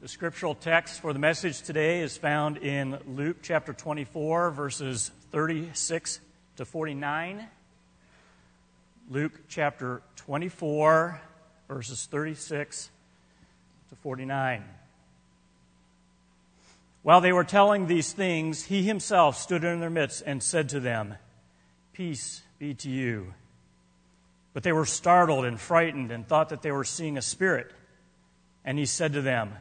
The scriptural text for the message today is found in Luke chapter 24, verses 36 to 49. Luke chapter 24, verses 36 to 49. While they were telling these things, he himself stood in their midst and said to them, Peace be to you. But they were startled and frightened and thought that they were seeing a spirit. And he said to them,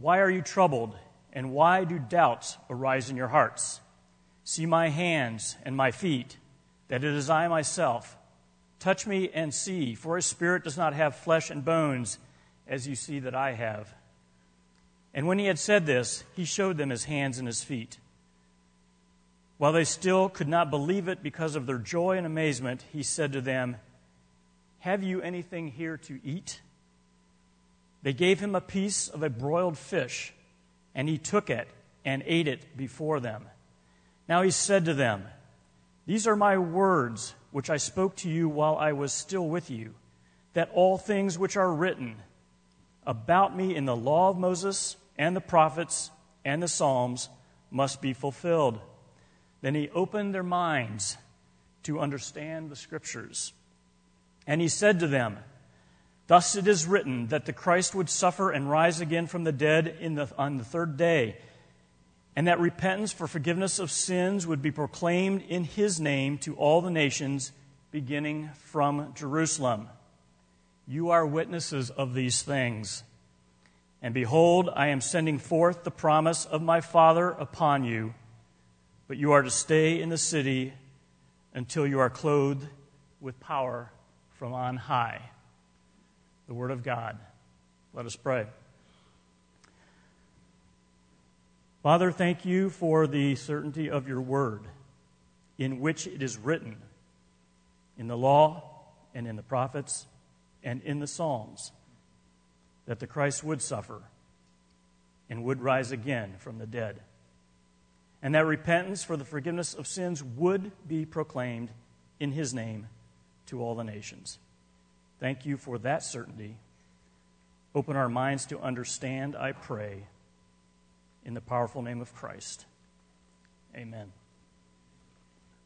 why are you troubled, and why do doubts arise in your hearts? See my hands and my feet, that it is I myself. Touch me and see, for a spirit does not have flesh and bones, as you see that I have. And when he had said this, he showed them his hands and his feet. While they still could not believe it because of their joy and amazement, he said to them, Have you anything here to eat? They gave him a piece of a broiled fish, and he took it and ate it before them. Now he said to them, These are my words which I spoke to you while I was still with you, that all things which are written about me in the law of Moses and the prophets and the Psalms must be fulfilled. Then he opened their minds to understand the scriptures. And he said to them, Thus it is written that the Christ would suffer and rise again from the dead the, on the third day, and that repentance for forgiveness of sins would be proclaimed in his name to all the nations, beginning from Jerusalem. You are witnesses of these things. And behold, I am sending forth the promise of my Father upon you, but you are to stay in the city until you are clothed with power from on high the Word of God. Let us pray. Father, thank you for the certainty of your Word, in which it is written in the law and in the prophets and in the Psalms that the Christ would suffer and would rise again from the dead, and that repentance for the forgiveness of sins would be proclaimed in his name to all the nations. Thank you for that certainty. Open our minds to understand, I pray, in the powerful name of Christ. Amen.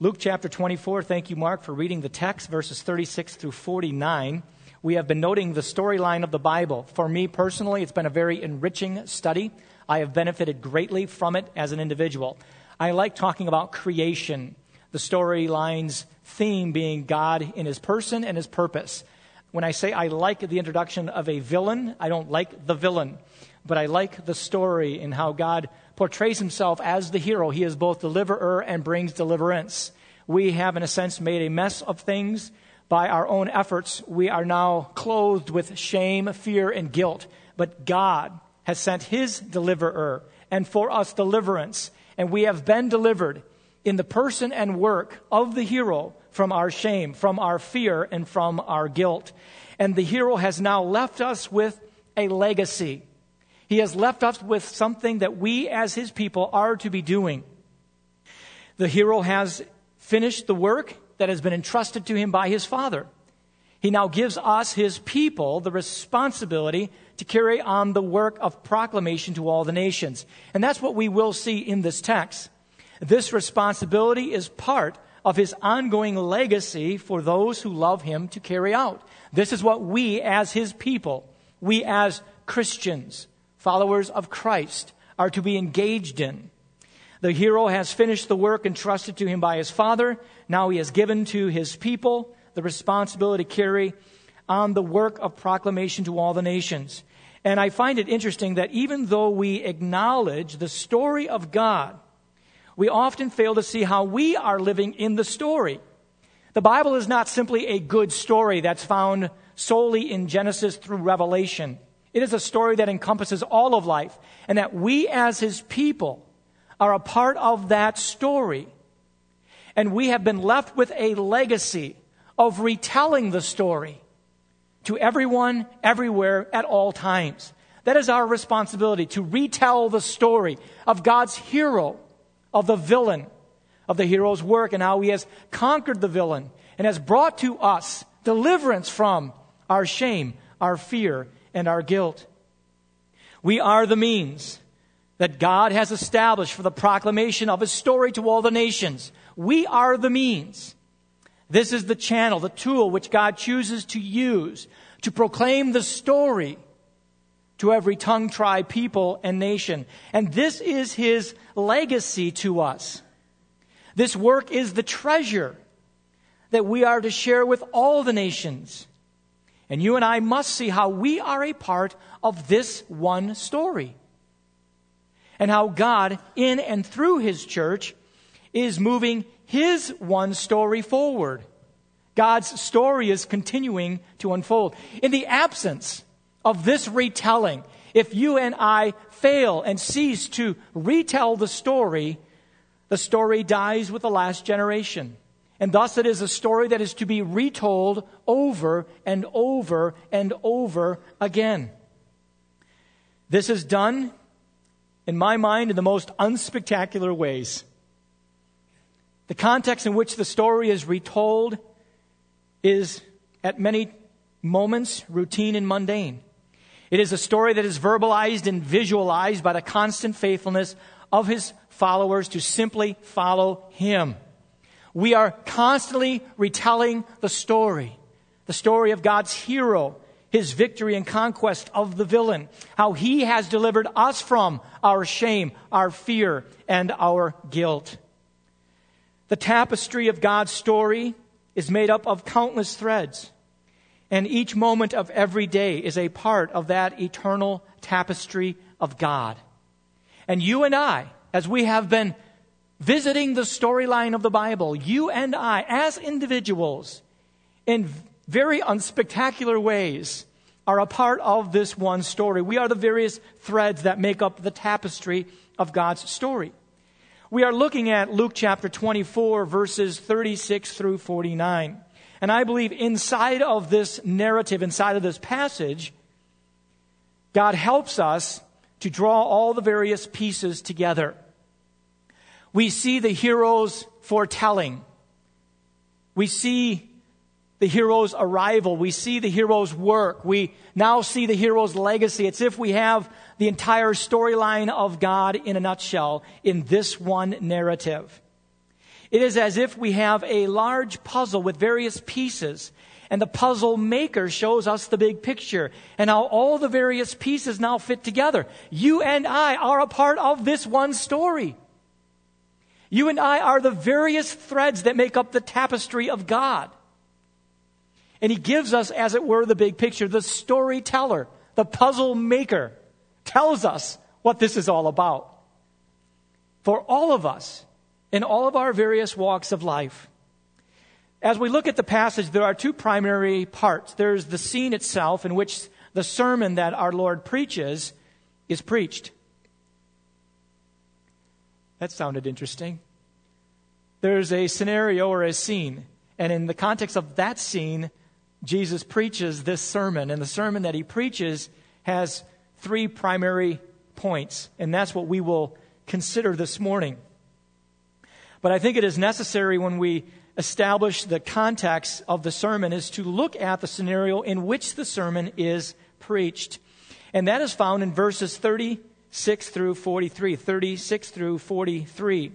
Luke chapter 24, thank you, Mark, for reading the text, verses 36 through 49. We have been noting the storyline of the Bible. For me personally, it's been a very enriching study. I have benefited greatly from it as an individual. I like talking about creation, the storyline's theme being God in his person and his purpose. When I say I like the introduction of a villain, I don't like the villain, but I like the story and how God portrays himself as the hero. He is both deliverer and brings deliverance. We have, in a sense, made a mess of things by our own efforts. We are now clothed with shame, fear, and guilt. But God has sent his deliverer and for us deliverance. And we have been delivered in the person and work of the hero from our shame, from our fear, and from our guilt. And the hero has now left us with a legacy. He has left us with something that we as his people are to be doing. The hero has finished the work that has been entrusted to him by his father. He now gives us, his people, the responsibility to carry on the work of proclamation to all the nations. And that's what we will see in this text. This responsibility is part of his ongoing legacy for those who love him to carry out. This is what we as his people, we as Christians, followers of Christ, are to be engaged in. The hero has finished the work entrusted to him by his father. Now he has given to his people the responsibility to carry on the work of proclamation to all the nations. And I find it interesting that even though we acknowledge the story of God we often fail to see how we are living in the story. The Bible is not simply a good story that's found solely in Genesis through Revelation. It is a story that encompasses all of life, and that we as His people are a part of that story. And we have been left with a legacy of retelling the story to everyone, everywhere, at all times. That is our responsibility to retell the story of God's hero of the villain of the hero's work and how he has conquered the villain and has brought to us deliverance from our shame, our fear, and our guilt. We are the means that God has established for the proclamation of his story to all the nations. We are the means. This is the channel, the tool which God chooses to use to proclaim the story to every tongue, tribe, people, and nation. And this is his legacy to us. This work is the treasure that we are to share with all the nations. And you and I must see how we are a part of this one story. And how God, in and through His church, is moving His one story forward. God's story is continuing to unfold. In the absence of this retelling, if you and I fail and cease to retell the story, the story dies with the last generation. And thus it is a story that is to be retold over and over and over again. This is done, in my mind, in the most unspectacular ways. The context in which the story is retold is, at many moments, routine and mundane. It is a story that is verbalized and visualized by the constant faithfulness of his followers to simply follow him. We are constantly retelling the story, the story of God's hero, his victory and conquest of the villain, how he has delivered us from our shame, our fear, and our guilt. The tapestry of God's story is made up of countless threads, and each moment of every day is a part of that eternal tapestry of God. And you and I, as we have been visiting the storyline of the Bible, you and I, as individuals, in very unspectacular ways, are a part of this one story. We are the various threads that make up the tapestry of God's story. We are looking at Luke chapter 24, verses 36 through 49. And I believe inside of this narrative, inside of this passage, God helps us to draw all the various pieces together. We see the hero's foretelling. We see the hero's arrival. We see the hero's work. We now see the hero's legacy. It's if we have the entire storyline of God in a nutshell in this one narrative. It is as if we have a large puzzle with various pieces, and the puzzle maker shows us the big picture and how all the various pieces now fit together. You and I are a part of this one story. You and I are the various threads that make up the tapestry of God. And He gives us, as it were, the big picture. The storyteller, the puzzle maker, tells us what this is all about. For all of us, in all of our various walks of life. As we look at the passage, there are two primary parts. There's the scene itself, in which the sermon that our Lord preaches is preached. That sounded interesting. There's a scenario or a scene, and in the context of that scene, Jesus preaches this sermon, and the sermon that he preaches has three primary points, and that's what we will consider this morning. But I think it is necessary when we establish the context of the sermon is to look at the scenario in which the sermon is preached. And that is found in verses 36 through 43, 36 through 43.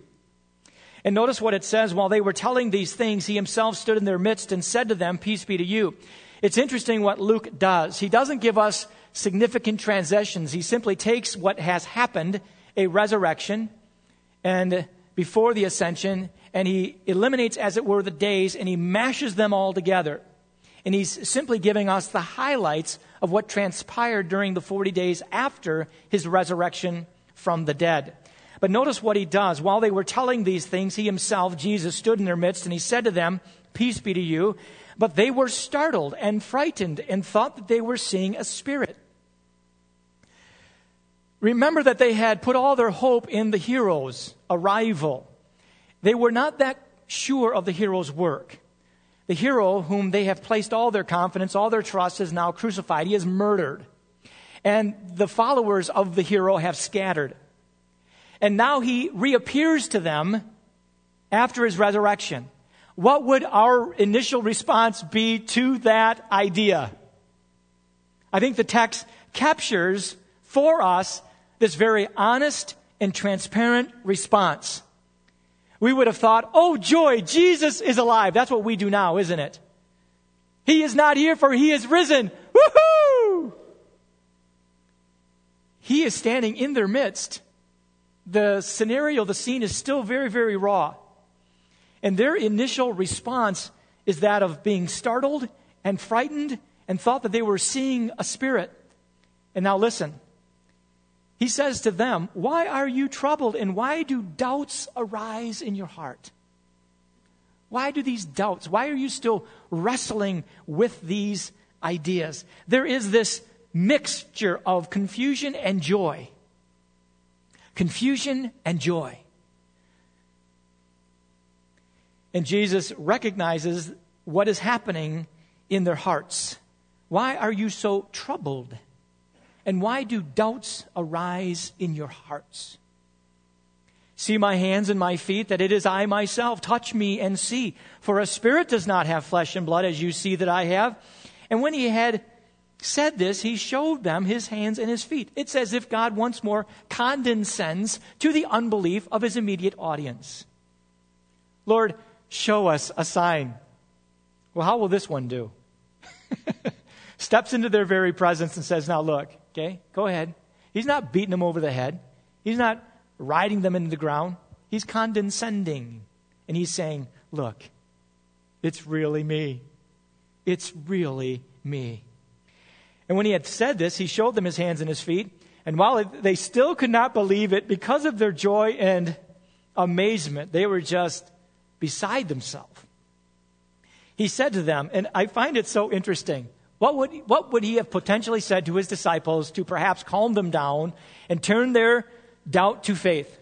And notice what it says while they were telling these things, he himself stood in their midst and said to them, Peace be to you. It's interesting what Luke does. He doesn't give us significant transitions. He simply takes what has happened, a resurrection, and before the ascension, and he eliminates, as it were, the days, and he mashes them all together. And he's simply giving us the highlights of what transpired during the 40 days after his resurrection from the dead. But notice what he does. While they were telling these things, he himself, Jesus, stood in their midst and he said to them, Peace be to you. But they were startled and frightened and thought that they were seeing a spirit. Remember that they had put all their hope in the hero's arrival. They were not that sure of the hero's work. The hero, whom they have placed all their confidence, all their trust, is now crucified. He is murdered. And the followers of the hero have scattered. And now he reappears to them after his resurrection. What would our initial response be to that idea? I think the text captures for us this very honest and transparent response. We would have thought, oh joy, Jesus is alive. That's what we do now, isn't it? He is not here for he is risen. Woohoo! He is standing in their midst. The scenario, the scene is still very, very raw. And their initial response is that of being startled and frightened and thought that they were seeing a spirit. And now listen. He says to them, Why are you troubled and why do doubts arise in your heart? Why do these doubts? Why are you still wrestling with these ideas? There is this mixture of confusion and joy. Confusion and joy. And Jesus recognizes what is happening in their hearts. Why are you so troubled? And why do doubts arise in your hearts? See my hands and my feet, that it is I myself. Touch me and see. For a spirit does not have flesh and blood, as you see that I have. And when he had said this, he showed them his hands and his feet. It's as if God once more condescends to the unbelief of his immediate audience. Lord, show us a sign. Well, how will this one do? Steps into their very presence and says, Now look, okay, go ahead. He's not beating them over the head. He's not riding them into the ground. He's condescending. And he's saying, Look, it's really me. It's really me. And when he had said this, he showed them his hands and his feet. And while they still could not believe it, because of their joy and amazement, they were just beside themselves. He said to them, and I find it so interesting. What would, what would he have potentially said to his disciples to perhaps calm them down and turn their doubt to faith.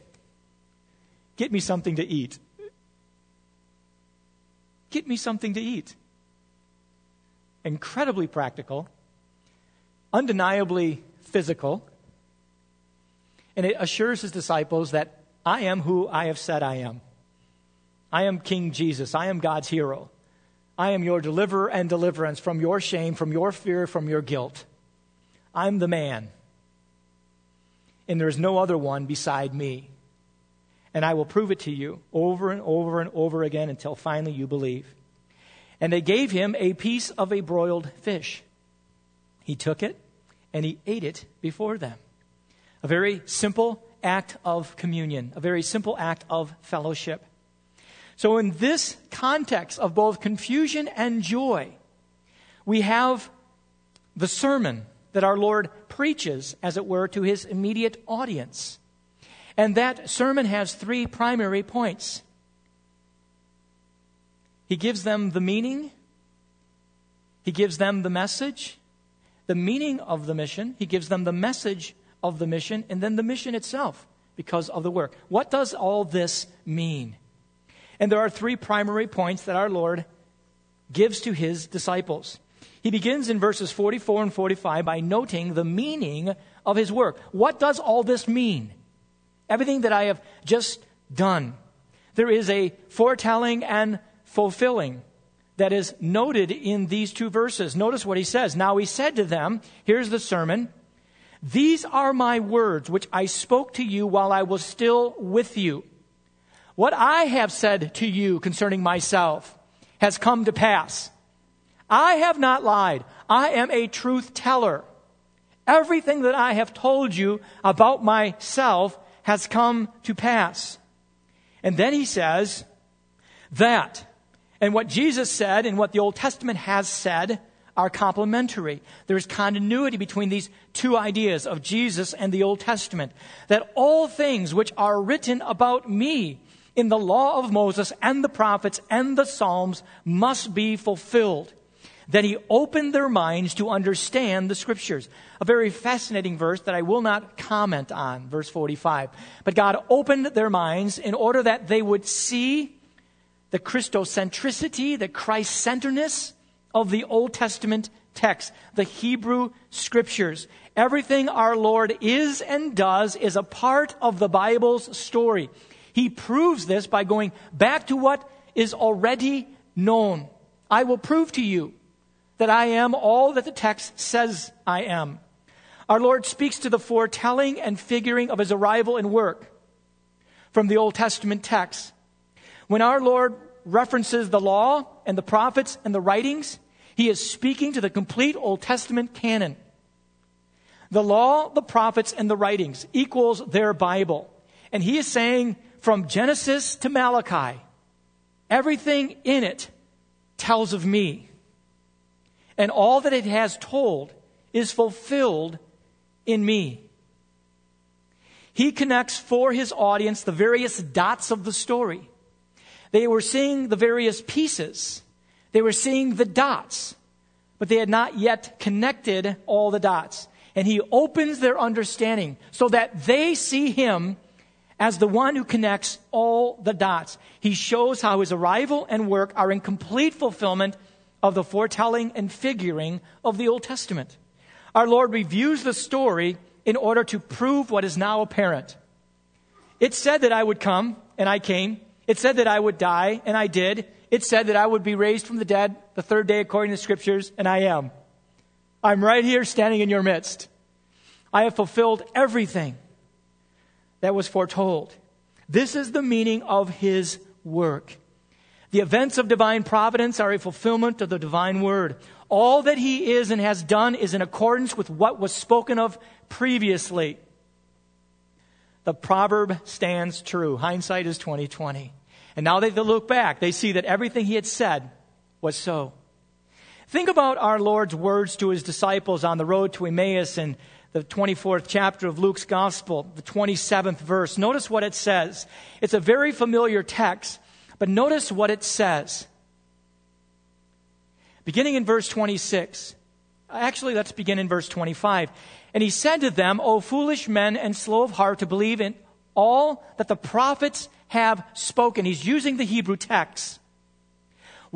Get me something to eat. Get me something to eat. Incredibly practical, undeniably physical, and it assures his disciples that I am who I have said I am. I am King Jesus. I am God's hero. I am your deliverer and deliverance from your shame, from your fear, from your guilt. I'm the man and there is no other one beside me. And I will prove it to you over and over and over again until finally you believe. And they gave him a piece of a broiled fish. He took it and he ate it before them. A very simple act of communion, a very simple act of fellowship. So, in this context of both confusion and joy, we have the sermon that our Lord preaches, as it were, to his immediate audience. And that sermon has three primary points. He gives them the meaning, he gives them the message, the meaning of the mission, he gives them the message of the mission, and then the mission itself because of the work. What does all this mean? And there are three primary points that our Lord gives to his disciples. He begins in verses 44 and 45 by noting the meaning of his work. What does all this mean? Everything that I have just done. There is a foretelling and fulfilling that is noted in these two verses. Notice what he says. Now he said to them, here's the sermon. These are my words which I spoke to you while I was still with you. What I have said to you concerning myself has come to pass. I have not lied. I am a truth teller. Everything that I have told you about myself has come to pass. And then he says that, and what Jesus said and what the Old Testament has said are complementary. There's continuity between these two ideas of Jesus and the Old Testament. That all things which are written about me in the law of Moses and the prophets and the Psalms must be fulfilled. Then he opened their minds to understand the scriptures. A very fascinating verse that I will not comment on, verse 45. But God opened their minds in order that they would see the Christocentricity, the Christ centeredness of the Old Testament text, the Hebrew scriptures. Everything our Lord is and does is a part of the Bible's story. He proves this by going back to what is already known. I will prove to you that I am all that the text says I am. Our Lord speaks to the foretelling and figuring of his arrival and work from the Old Testament text. When our Lord references the law and the prophets and the writings, he is speaking to the complete Old Testament canon. The law, the prophets, and the writings equals their Bible. And he is saying from Genesis to Malachi, everything in it tells of me. And all that it has told is fulfilled in me. He connects for his audience the various dots of the story. They were seeing the various pieces. They were seeing the dots, but they had not yet connected all the dots. And he opens their understanding so that they see him as the one who connects all the dots. He shows how his arrival and work are in complete fulfillment of the foretelling and figuring of the Old Testament. Our Lord reviews the story in order to prove what is now apparent. It said that I would come, and I came. It said that I would die, and I did. It said that I would be raised from the dead the third day according to the scriptures, and I am. I'm right here standing in your midst. I have fulfilled everything that was foretold. This is the meaning of his work. The events of divine providence are a fulfillment of the divine word. All that he is and has done is in accordance with what was spoken of previously. The proverb stands true. Hindsight is 2020. And now that they look back, they see that everything he had said was so. Think about our Lord's words to his disciples on the road to Emmaus in the 24th chapter of Luke's Gospel, the 27th verse. Notice what it says. It's a very familiar text, but notice what it says. Beginning in verse 26. Actually, let's begin in verse 25. And he said to them, O foolish men and slow of heart to believe in all that the prophets have spoken. He's using the Hebrew text.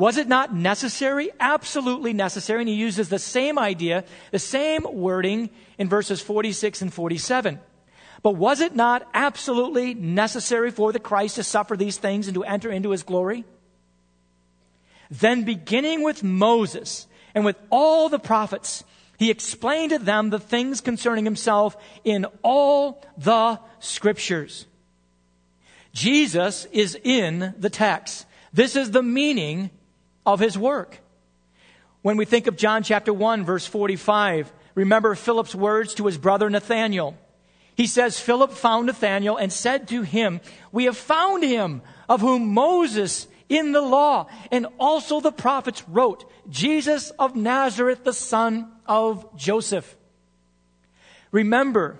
Was it not necessary? Absolutely necessary. And he uses the same idea, the same wording in verses 46 and 47. But was it not absolutely necessary for the Christ to suffer these things and to enter into his glory? Then, beginning with Moses and with all the prophets, he explained to them the things concerning himself in all the scriptures. Jesus is in the text. This is the meaning of his work. When we think of John chapter 1 verse 45, remember Philip's words to his brother Nathanael. He says, Philip found Nathanael and said to him, We have found him of whom Moses in the law and also the prophets wrote, Jesus of Nazareth, the son of Joseph. Remember,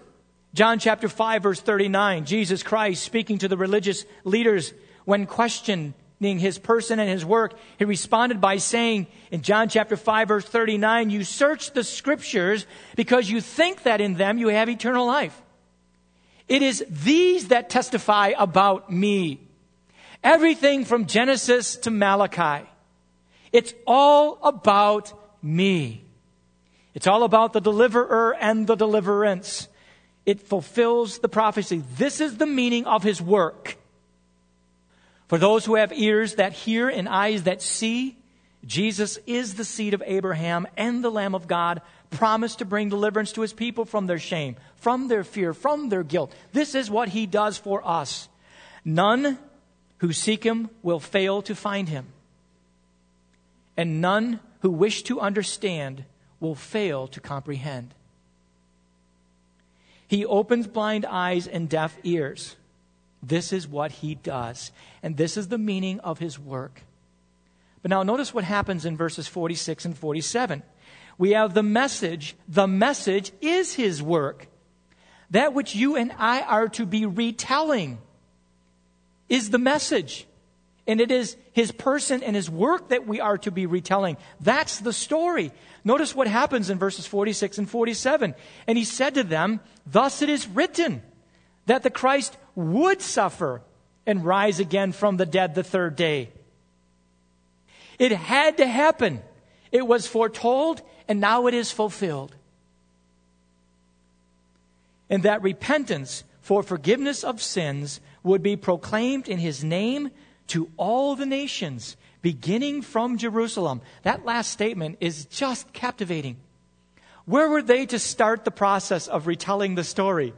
John chapter 5 verse 39, Jesus Christ speaking to the religious leaders when questioning his person and his work, he responded by saying in John chapter 5 verse 39, you search the scriptures because you think that in them you have eternal life. It is these that testify about me. Everything from Genesis to Malachi. It's all about me. It's all about the deliverer and the deliverance. It fulfills the prophecy. This is the meaning of his work. For those who have ears that hear and eyes that see, Jesus is the seed of Abraham and the Lamb of God, promised to bring deliverance to his people from their shame, from their fear, from their guilt. This is what he does for us. None who seek him will fail to find him. And none who wish to understand will fail to comprehend. He opens blind eyes and deaf ears. This is what he does. And this is the meaning of his work. But now notice what happens in verses 46 and 47. We have the message. The message is his work. That which you and I are to be retelling is the message. And it is his person and his work that we are to be retelling. That's the story. Notice what happens in verses 46 and 47. And he said to them, Thus it is written that the Christ would suffer and rise again from the dead the third day. It had to happen. It was foretold, and now it is fulfilled. And that repentance for forgiveness of sins would be proclaimed in his name to all the nations, beginning from Jerusalem. That last statement is just captivating. Where were they to start the process of retelling the story?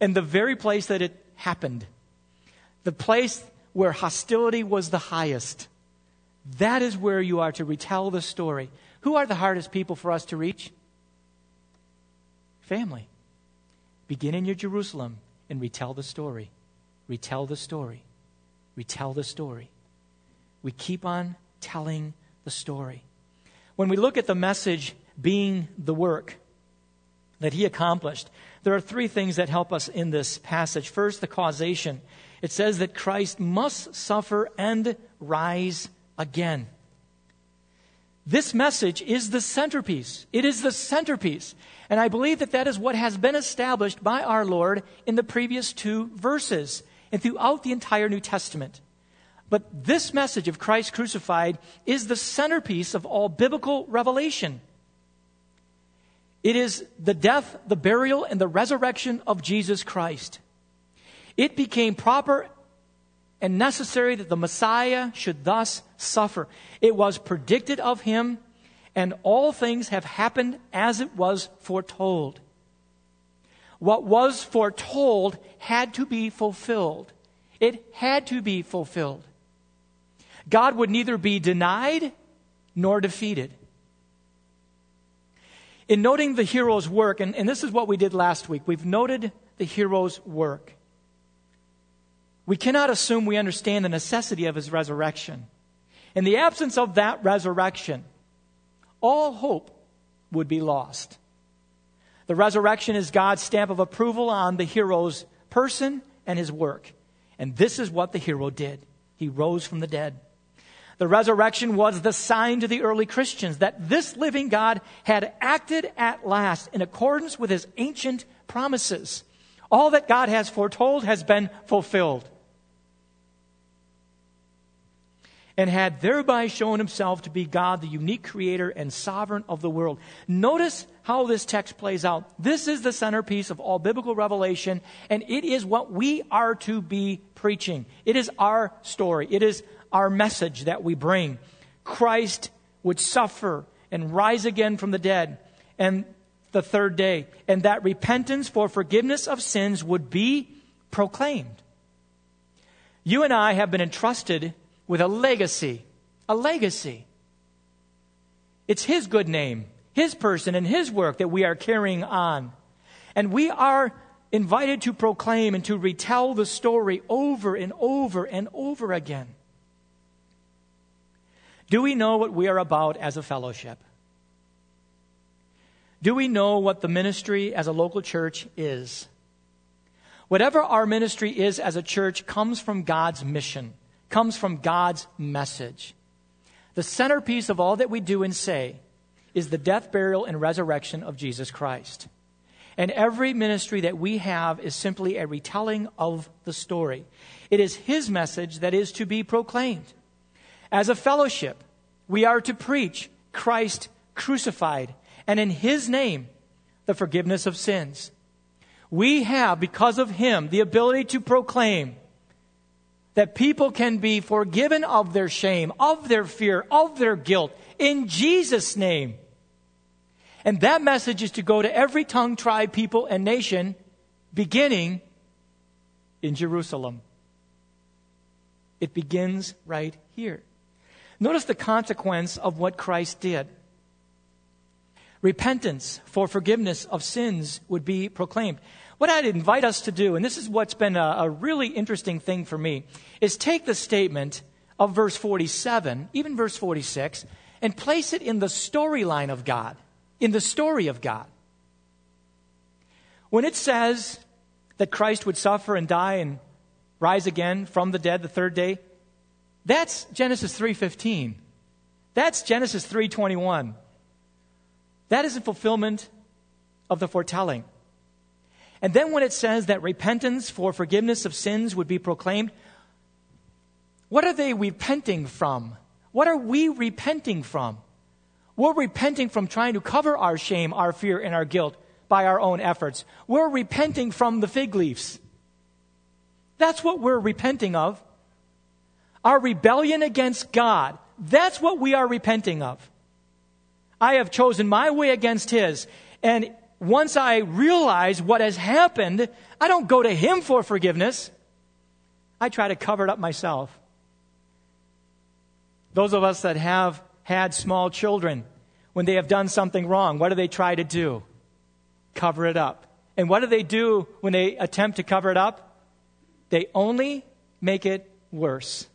In the very place that it happened. The place where hostility was the highest. That is where you are to retell the story. Who are the hardest people for us to reach? Family. Begin in your Jerusalem and retell the story. Retell the story. Retell the story. We keep on telling the story. When we look at the message being the work that he accomplished, there are three things that help us in this passage. First, the causation. It says that Christ must suffer and rise again. This message is the centerpiece. It is the centerpiece. And I believe that that is what has been established by our Lord in the previous two verses and throughout the entire New Testament. But this message of Christ crucified is the centerpiece of all biblical revelation. It is the death, the burial, and the resurrection of Jesus Christ. It became proper and necessary that the Messiah should thus suffer. It was predicted of him, and all things have happened as it was foretold. What was foretold had to be fulfilled. It had to be fulfilled. God would neither be denied nor defeated. In noting the hero's work, and, and this is what we did last week, we've noted the hero's work. We cannot assume we understand the necessity of his resurrection. In the absence of that resurrection, all hope would be lost. The resurrection is God's stamp of approval on the hero's person and his work. And this is what the hero did. He rose from the dead. The resurrection was the sign to the early Christians that this living God had acted at last in accordance with his ancient promises. All that God has foretold has been fulfilled. and had thereby shown himself to be God, the unique creator and sovereign of the world. Notice how this text plays out. This is the centerpiece of all biblical revelation, and it is what we are to be preaching. It is our story, it is our message that we bring. Christ would suffer and rise again from the dead, and the third day, and that repentance for forgiveness of sins would be proclaimed. You and I have been entrusted with a legacy. A legacy. It's His good name, His person, and His work that we are carrying on. And we are invited to proclaim and to retell the story over and over and over again. Do we know what we are about as a fellowship? Do we know what the ministry as a local church is? Whatever our ministry is as a church comes from God's mission comes from God's message. The centerpiece of all that we do and say is the death, burial, and resurrection of Jesus Christ. And every ministry that we have is simply a retelling of the story. It is His message that is to be proclaimed. As a fellowship, we are to preach Christ crucified, and in His name, the forgiveness of sins. We have, because of Him, the ability to proclaim that people can be forgiven of their shame, of their fear, of their guilt in Jesus' name. And that message is to go to every tongue, tribe, people, and nation, beginning in Jerusalem. It begins right here. Notice the consequence of what Christ did. Repentance for forgiveness of sins would be proclaimed. What I'd invite us to do, and this is what's been a, a really interesting thing for me, is take the statement of verse 47, even verse 46, and place it in the storyline of God, in the story of God. When it says that Christ would suffer and die and rise again from the dead the third day, that's Genesis 3:15. That's Genesis 3:21. That is a fulfillment of the foretelling. And then when it says that repentance for forgiveness of sins would be proclaimed, what are they repenting from? What are we repenting from? We're repenting from trying to cover our shame, our fear, and our guilt by our own efforts. We're repenting from the fig leaves. That's what we're repenting of. Our rebellion against God. That's what we are repenting of. I have chosen my way against His. And once I realize what has happened, I don't go to Him for forgiveness. I try to cover it up myself. Those of us that have had small children, when they have done something wrong, what do they try to do? Cover it up. And what do they do when they attempt to cover it up? They only make it worse.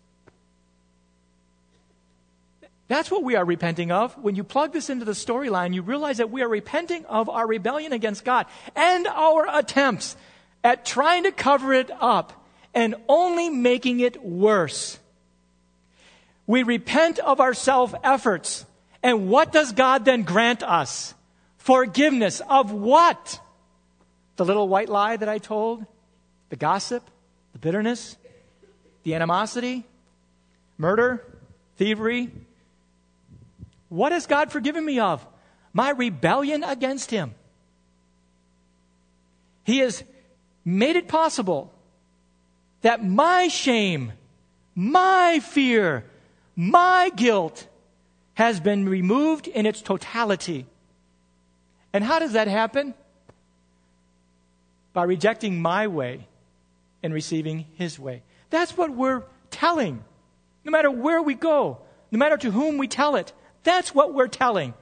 That's what we are repenting of. When you plug this into the storyline, you realize that we are repenting of our rebellion against God and our attempts at trying to cover it up and only making it worse. We repent of our self efforts. And what does God then grant us? Forgiveness of what? The little white lie that I told? The gossip? The bitterness? The animosity? Murder? Thievery? What has God forgiven me of? My rebellion against Him. He has made it possible that my shame, my fear, my guilt has been removed in its totality. And how does that happen? By rejecting my way and receiving His way. That's what we're telling. No matter where we go, no matter to whom we tell it, that's what we're telling.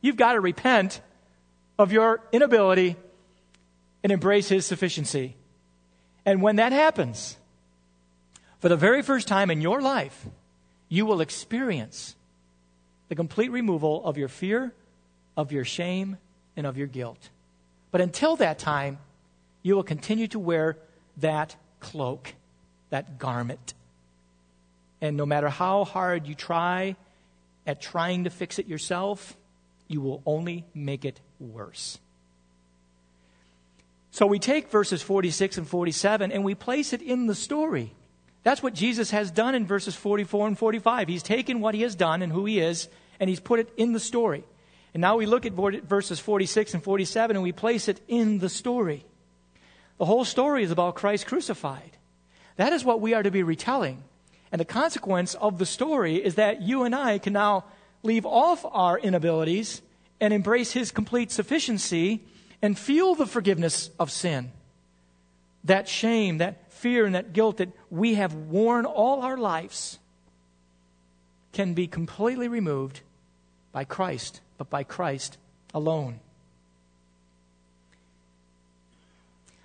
You've got to repent of your inability and embrace His sufficiency. And when that happens, for the very first time in your life, you will experience the complete removal of your fear, of your shame, and of your guilt. But until that time, you will continue to wear that cloak, that garment. And no matter how hard you try at trying to fix it yourself, you will only make it worse. So we take verses 46 and 47 and we place it in the story. That's what Jesus has done in verses 44 and 45. He's taken what he has done and who he is, and he's put it in the story. And now we look at verses 46 and 47 and we place it in the story. The whole story is about Christ crucified. That is what we are to be retelling. And the consequence of the story is that you and I can now leave off our inabilities and embrace his complete sufficiency and feel the forgiveness of sin. That shame, that fear, and that guilt that we have worn all our lives can be completely removed by Christ, but by Christ alone.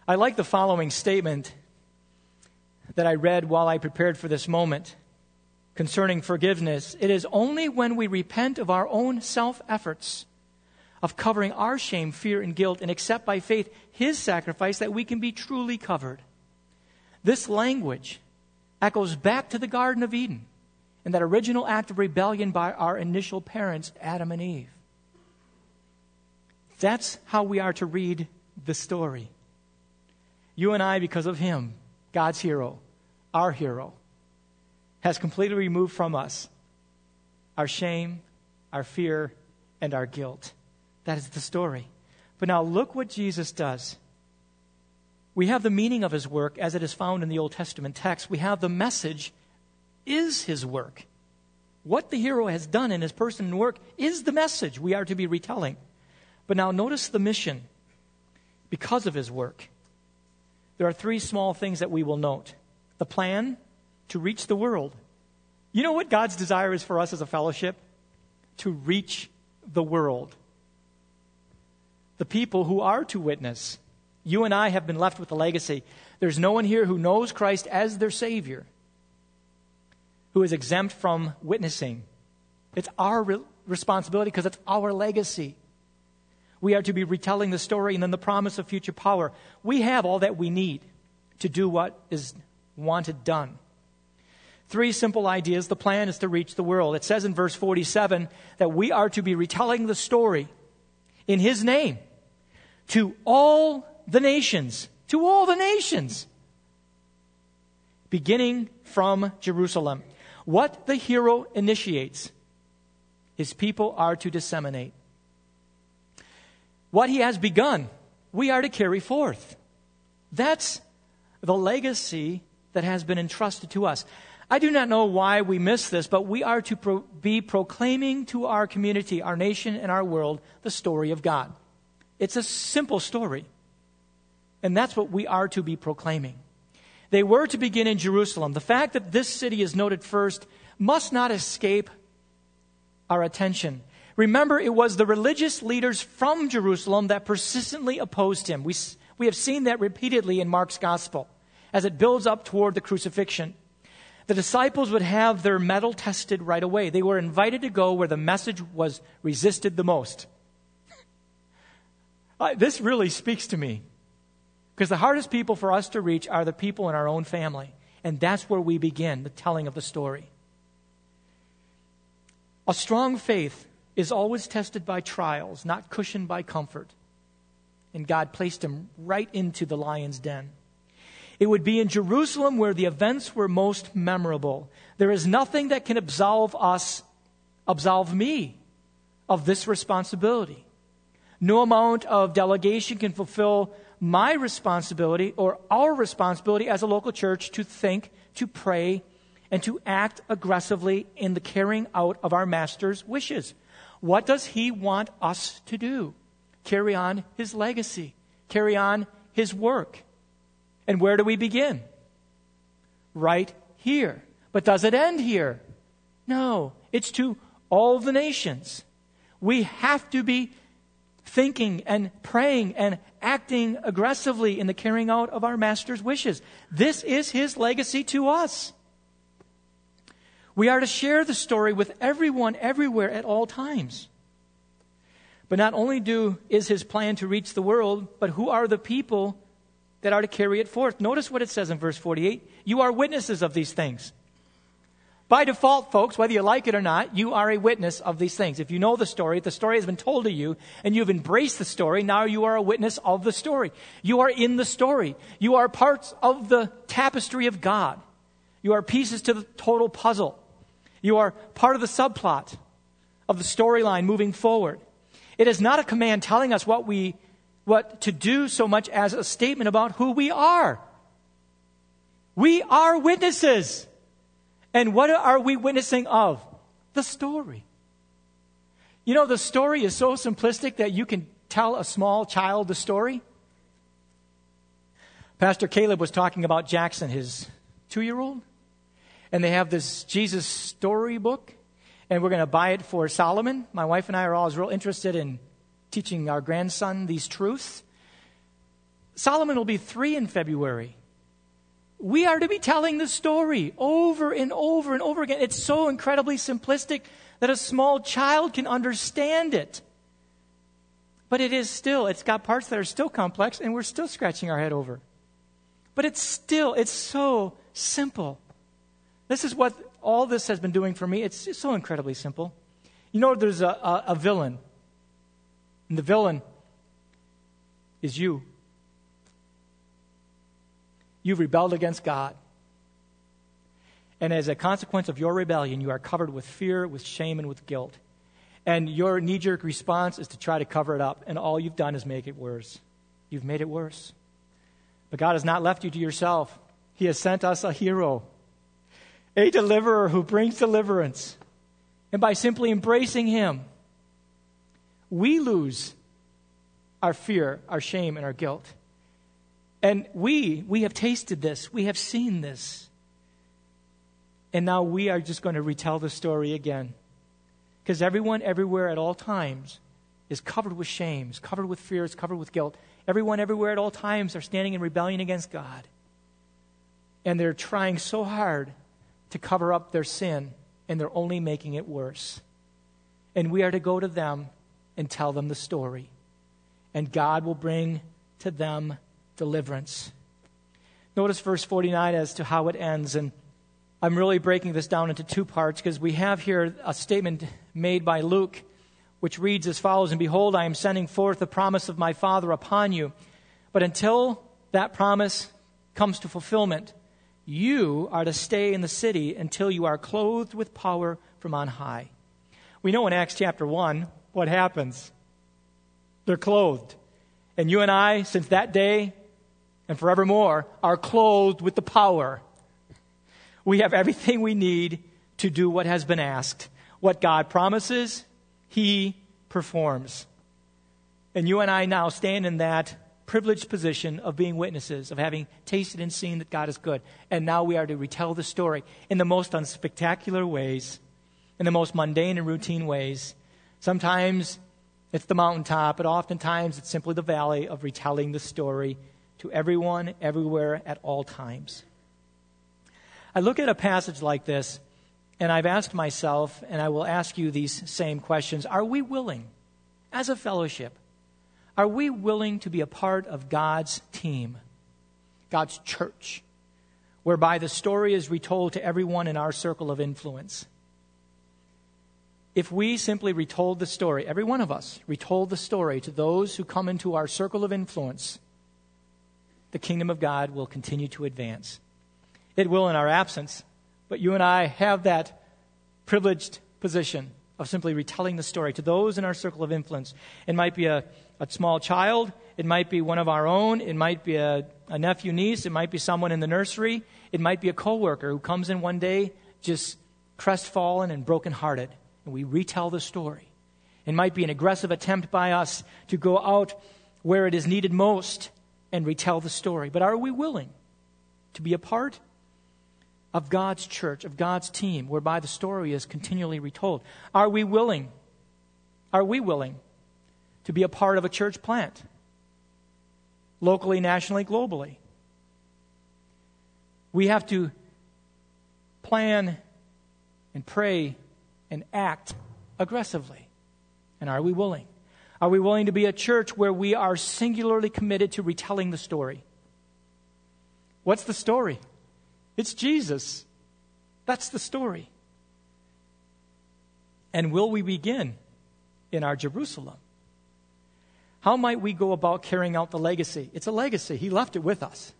I like the following statement that I read while I prepared for this moment concerning forgiveness. It is only when we repent of our own self efforts, of covering our shame, fear, and guilt, and accept by faith His sacrifice that we can be truly covered. This language echoes back to the Garden of Eden and that original act of rebellion by our initial parents, Adam and Eve. That's how we are to read the story. You and I, because of Him, God's hero, our hero, has completely removed from us our shame, our fear, and our guilt. That is the story. But now look what Jesus does. We have the meaning of his work as it is found in the Old Testament text. We have the message is his work. What the hero has done in his person and work is the message we are to be retelling. But now notice the mission because of his work. There are three small things that we will note the plan to reach the world. You know what God's desire is for us as a fellowship? To reach the world. The people who are to witness. You and I have been left with a legacy. There's no one here who knows Christ as their Savior who is exempt from witnessing. It's our re- responsibility because it's our legacy. We are to be retelling the story and then the promise of future power. We have all that we need to do what is wanted done. Three simple ideas. The plan is to reach the world. It says in verse 47 that we are to be retelling the story in His name to all the nations. To all the nations. Beginning from Jerusalem. What the hero initiates, his people are to disseminate. What he has begun, we are to carry forth. That's the legacy that has been entrusted to us. I do not know why we miss this, but we are to pro- be proclaiming to our community, our nation, and our world the story of God. It's a simple story. And that's what we are to be proclaiming. They were to begin in Jerusalem. The fact that this city is noted first must not escape our attention. Remember, it was the religious leaders from Jerusalem that persistently opposed him. We, we have seen that repeatedly in Mark's gospel as it builds up toward the crucifixion. The disciples would have their mettle tested right away. They were invited to go where the message was resisted the most. this really speaks to me because the hardest people for us to reach are the people in our own family. And that's where we begin the telling of the story. A strong faith is always tested by trials, not cushioned by comfort. And God placed him right into the lion's den. It would be in Jerusalem where the events were most memorable. There is nothing that can absolve us, absolve me of this responsibility. No amount of delegation can fulfill my responsibility or our responsibility as a local church to think, to pray, and to act aggressively in the carrying out of our Master's wishes. What does He want us to do? Carry on His legacy, carry on His work. And where do we begin? Right here. But does it end here? No, it's to all the nations. We have to be thinking and praying and acting aggressively in the carrying out of our Master's wishes. This is His legacy to us. We are to share the story with everyone, everywhere, at all times. But not only do is his plan to reach the world, but who are the people that are to carry it forth? Notice what it says in verse 48. You are witnesses of these things. By default, folks, whether you like it or not, you are a witness of these things. If you know the story, if the story has been told to you, and you've embraced the story, now you are a witness of the story. You are in the story. You are parts of the tapestry of God. You are pieces to the total puzzle. You are part of the subplot of the storyline moving forward. It is not a command telling us what we what to do so much as a statement about who we are. We are witnesses. And what are we witnessing of? The story. You know, the story is so simplistic that you can tell a small child the story. Pastor Caleb was talking about Jackson, his two year old and they have this Jesus storybook, and we're going to buy it for Solomon. My wife and I are always real interested in teaching our grandson these truths. Solomon will be three in February. We are to be telling the story over and over and over again. It's so incredibly simplistic that a small child can understand it. But it is still, it's got parts that are still complex, and we're still scratching our head over. But it's still, it's so simple. This is what all this has been doing for me. It's, so incredibly simple. You know, there's a, a, a villain, and the villain is you. You've rebelled against God. And as a consequence of your rebellion, you are covered with fear, with shame, and with guilt. And your knee jerk response is to try to cover it up, and all you've done is make it worse. You've made it worse. But God has not left you to yourself, He has sent us a hero a deliverer who brings deliverance. And by simply embracing him, we lose our fear, our shame, and our guilt. And we, we have tasted this, we have seen this. And now we are just going to retell the story again. Because everyone, everywhere, at all times, is covered with shame, is covered with fear, is covered with guilt. Everyone, everywhere, at all times, are standing in rebellion against God. And they're trying so hard to cover up their sin, and they're only making it worse. And we are to go to them and tell them the story. And God will bring to them deliverance. Notice verse 49 as to how it ends. And I'm really breaking this down into two parts because we have here a statement made by Luke, which reads as follows And behold, I am sending forth the promise of my Father upon you. But until that promise comes to fulfillment, you are to stay in the city until you are clothed with power from on high. We know in Acts chapter 1 what happens. They're clothed. And you and I, since that day and forevermore, are clothed with the power. We have everything we need to do what has been asked. What God promises, He performs. And you and I now stand in that privileged position of being witnesses, of having tasted and seen that God is good. And now we are to retell the story in the most unspectacular ways, in the most mundane and routine ways. Sometimes it's the mountaintop, but oftentimes it's simply the valley of retelling the story to everyone, everywhere, at all times. I look at a passage like this, and I've asked myself, and I will ask you these same questions Are we willing, as a fellowship, are we willing to be a part of God's team, God's church, whereby the story is retold to everyone in our circle of influence? If we simply retold the story, every one of us retold the story to those who come into our circle of influence, the kingdom of God will continue to advance. It will in our absence, but you and I have that privileged position of simply retelling the story to those in our circle of influence. It might be a, a small child, it might be one of our own, it might be a, a nephew, niece, it might be someone in the nursery, it might be a coworker who comes in one day just crestfallen and brokenhearted, and we retell the story. It might be an aggressive attempt by us to go out where it is needed most and retell the story. But are we willing to be a part of God's church, of God's team, whereby the story is continually retold? Are we willing? Are we willing to be a part of a church plant? Locally, nationally, globally. We have to plan and pray and act aggressively. And are we willing? Are we willing to be a church where we are singularly committed to retelling the story? What's the story? It's Jesus. That's the story. And will we begin in our Jerusalem? How might we go about carrying out the legacy? It's a legacy. He left it with us.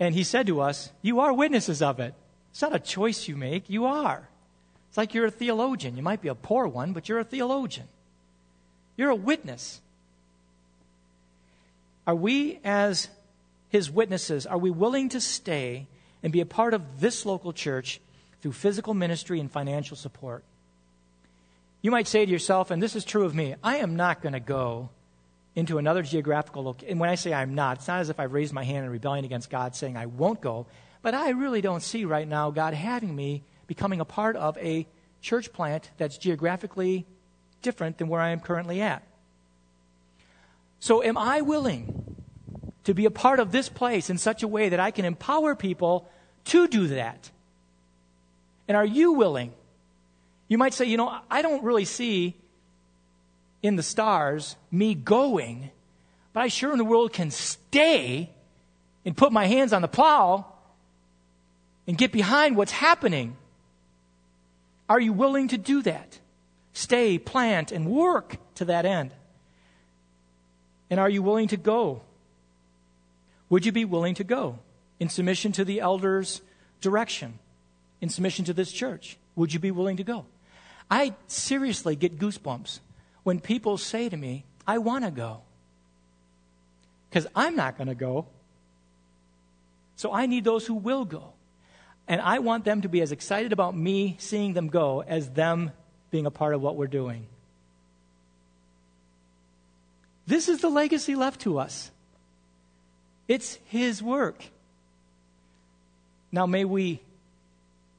And he said to us, You are witnesses of it. It's not a choice you make, you are. It's like you're a theologian. You might be a poor one, but you're a theologian. You're a witness. Are we, as his witnesses, are we willing to stay and be a part of this local church through physical ministry and financial support. You might say to yourself, and this is true of me, I am not going to go into another geographical location. And when I say I'm not, it's not as if I've raised my hand in rebellion against God saying I won't go, but I really don't see right now God having me becoming a part of a church plant that's geographically different than where I am currently at. So, am I willing to be a part of this place in such a way that I can empower people to do that? And are you willing? You might say, you know, I don't really see in the stars me going, but I sure in the world can stay and put my hands on the plow and get behind what's happening. Are you willing to do that? Stay, plant, and work to that end. And are you willing to go would you be willing to go in submission to the elders' direction, in submission to this church? Would you be willing to go? I seriously get goosebumps when people say to me, I want to go. Because I'm not going to go. So I need those who will go. And I want them to be as excited about me seeing them go as them being a part of what we're doing. This is the legacy left to us. It's His work. Now, may we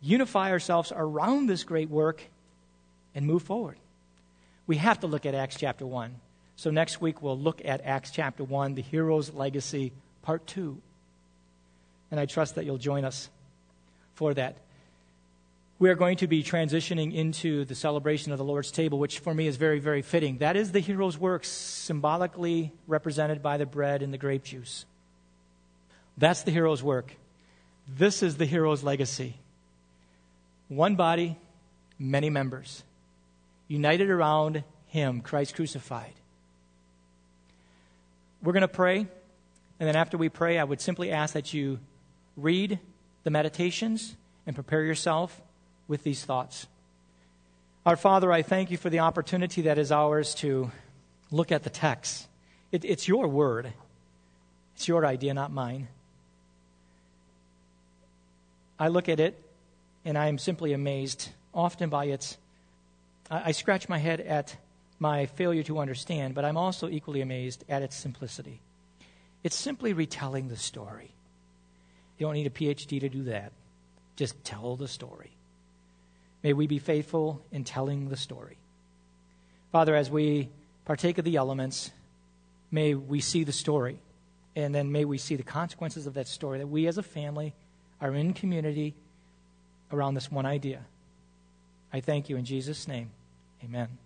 unify ourselves around this great work and move forward. We have to look at Acts chapter 1. So, next week we'll look at Acts chapter 1, the hero's legacy, part 2. And I trust that you'll join us for that. We are going to be transitioning into the celebration of the Lord's table, which for me is very, very fitting. That is the hero's work, symbolically represented by the bread and the grape juice. That's the hero's work. This is the hero's legacy. One body, many members, united around him, Christ crucified. We're going to pray, and then after we pray, I would simply ask that you read the meditations and prepare yourself with these thoughts. Our Father, I thank you for the opportunity that is ours to look at the text. It, it's your word, it's your idea, not mine. I look at it and I am simply amazed, often by its. I, I scratch my head at my failure to understand, but I'm also equally amazed at its simplicity. It's simply retelling the story. You don't need a PhD to do that. Just tell the story. May we be faithful in telling the story. Father, as we partake of the elements, may we see the story, and then may we see the consequences of that story, that we as a family are in community around this one idea. I thank you in Jesus' name. Amen.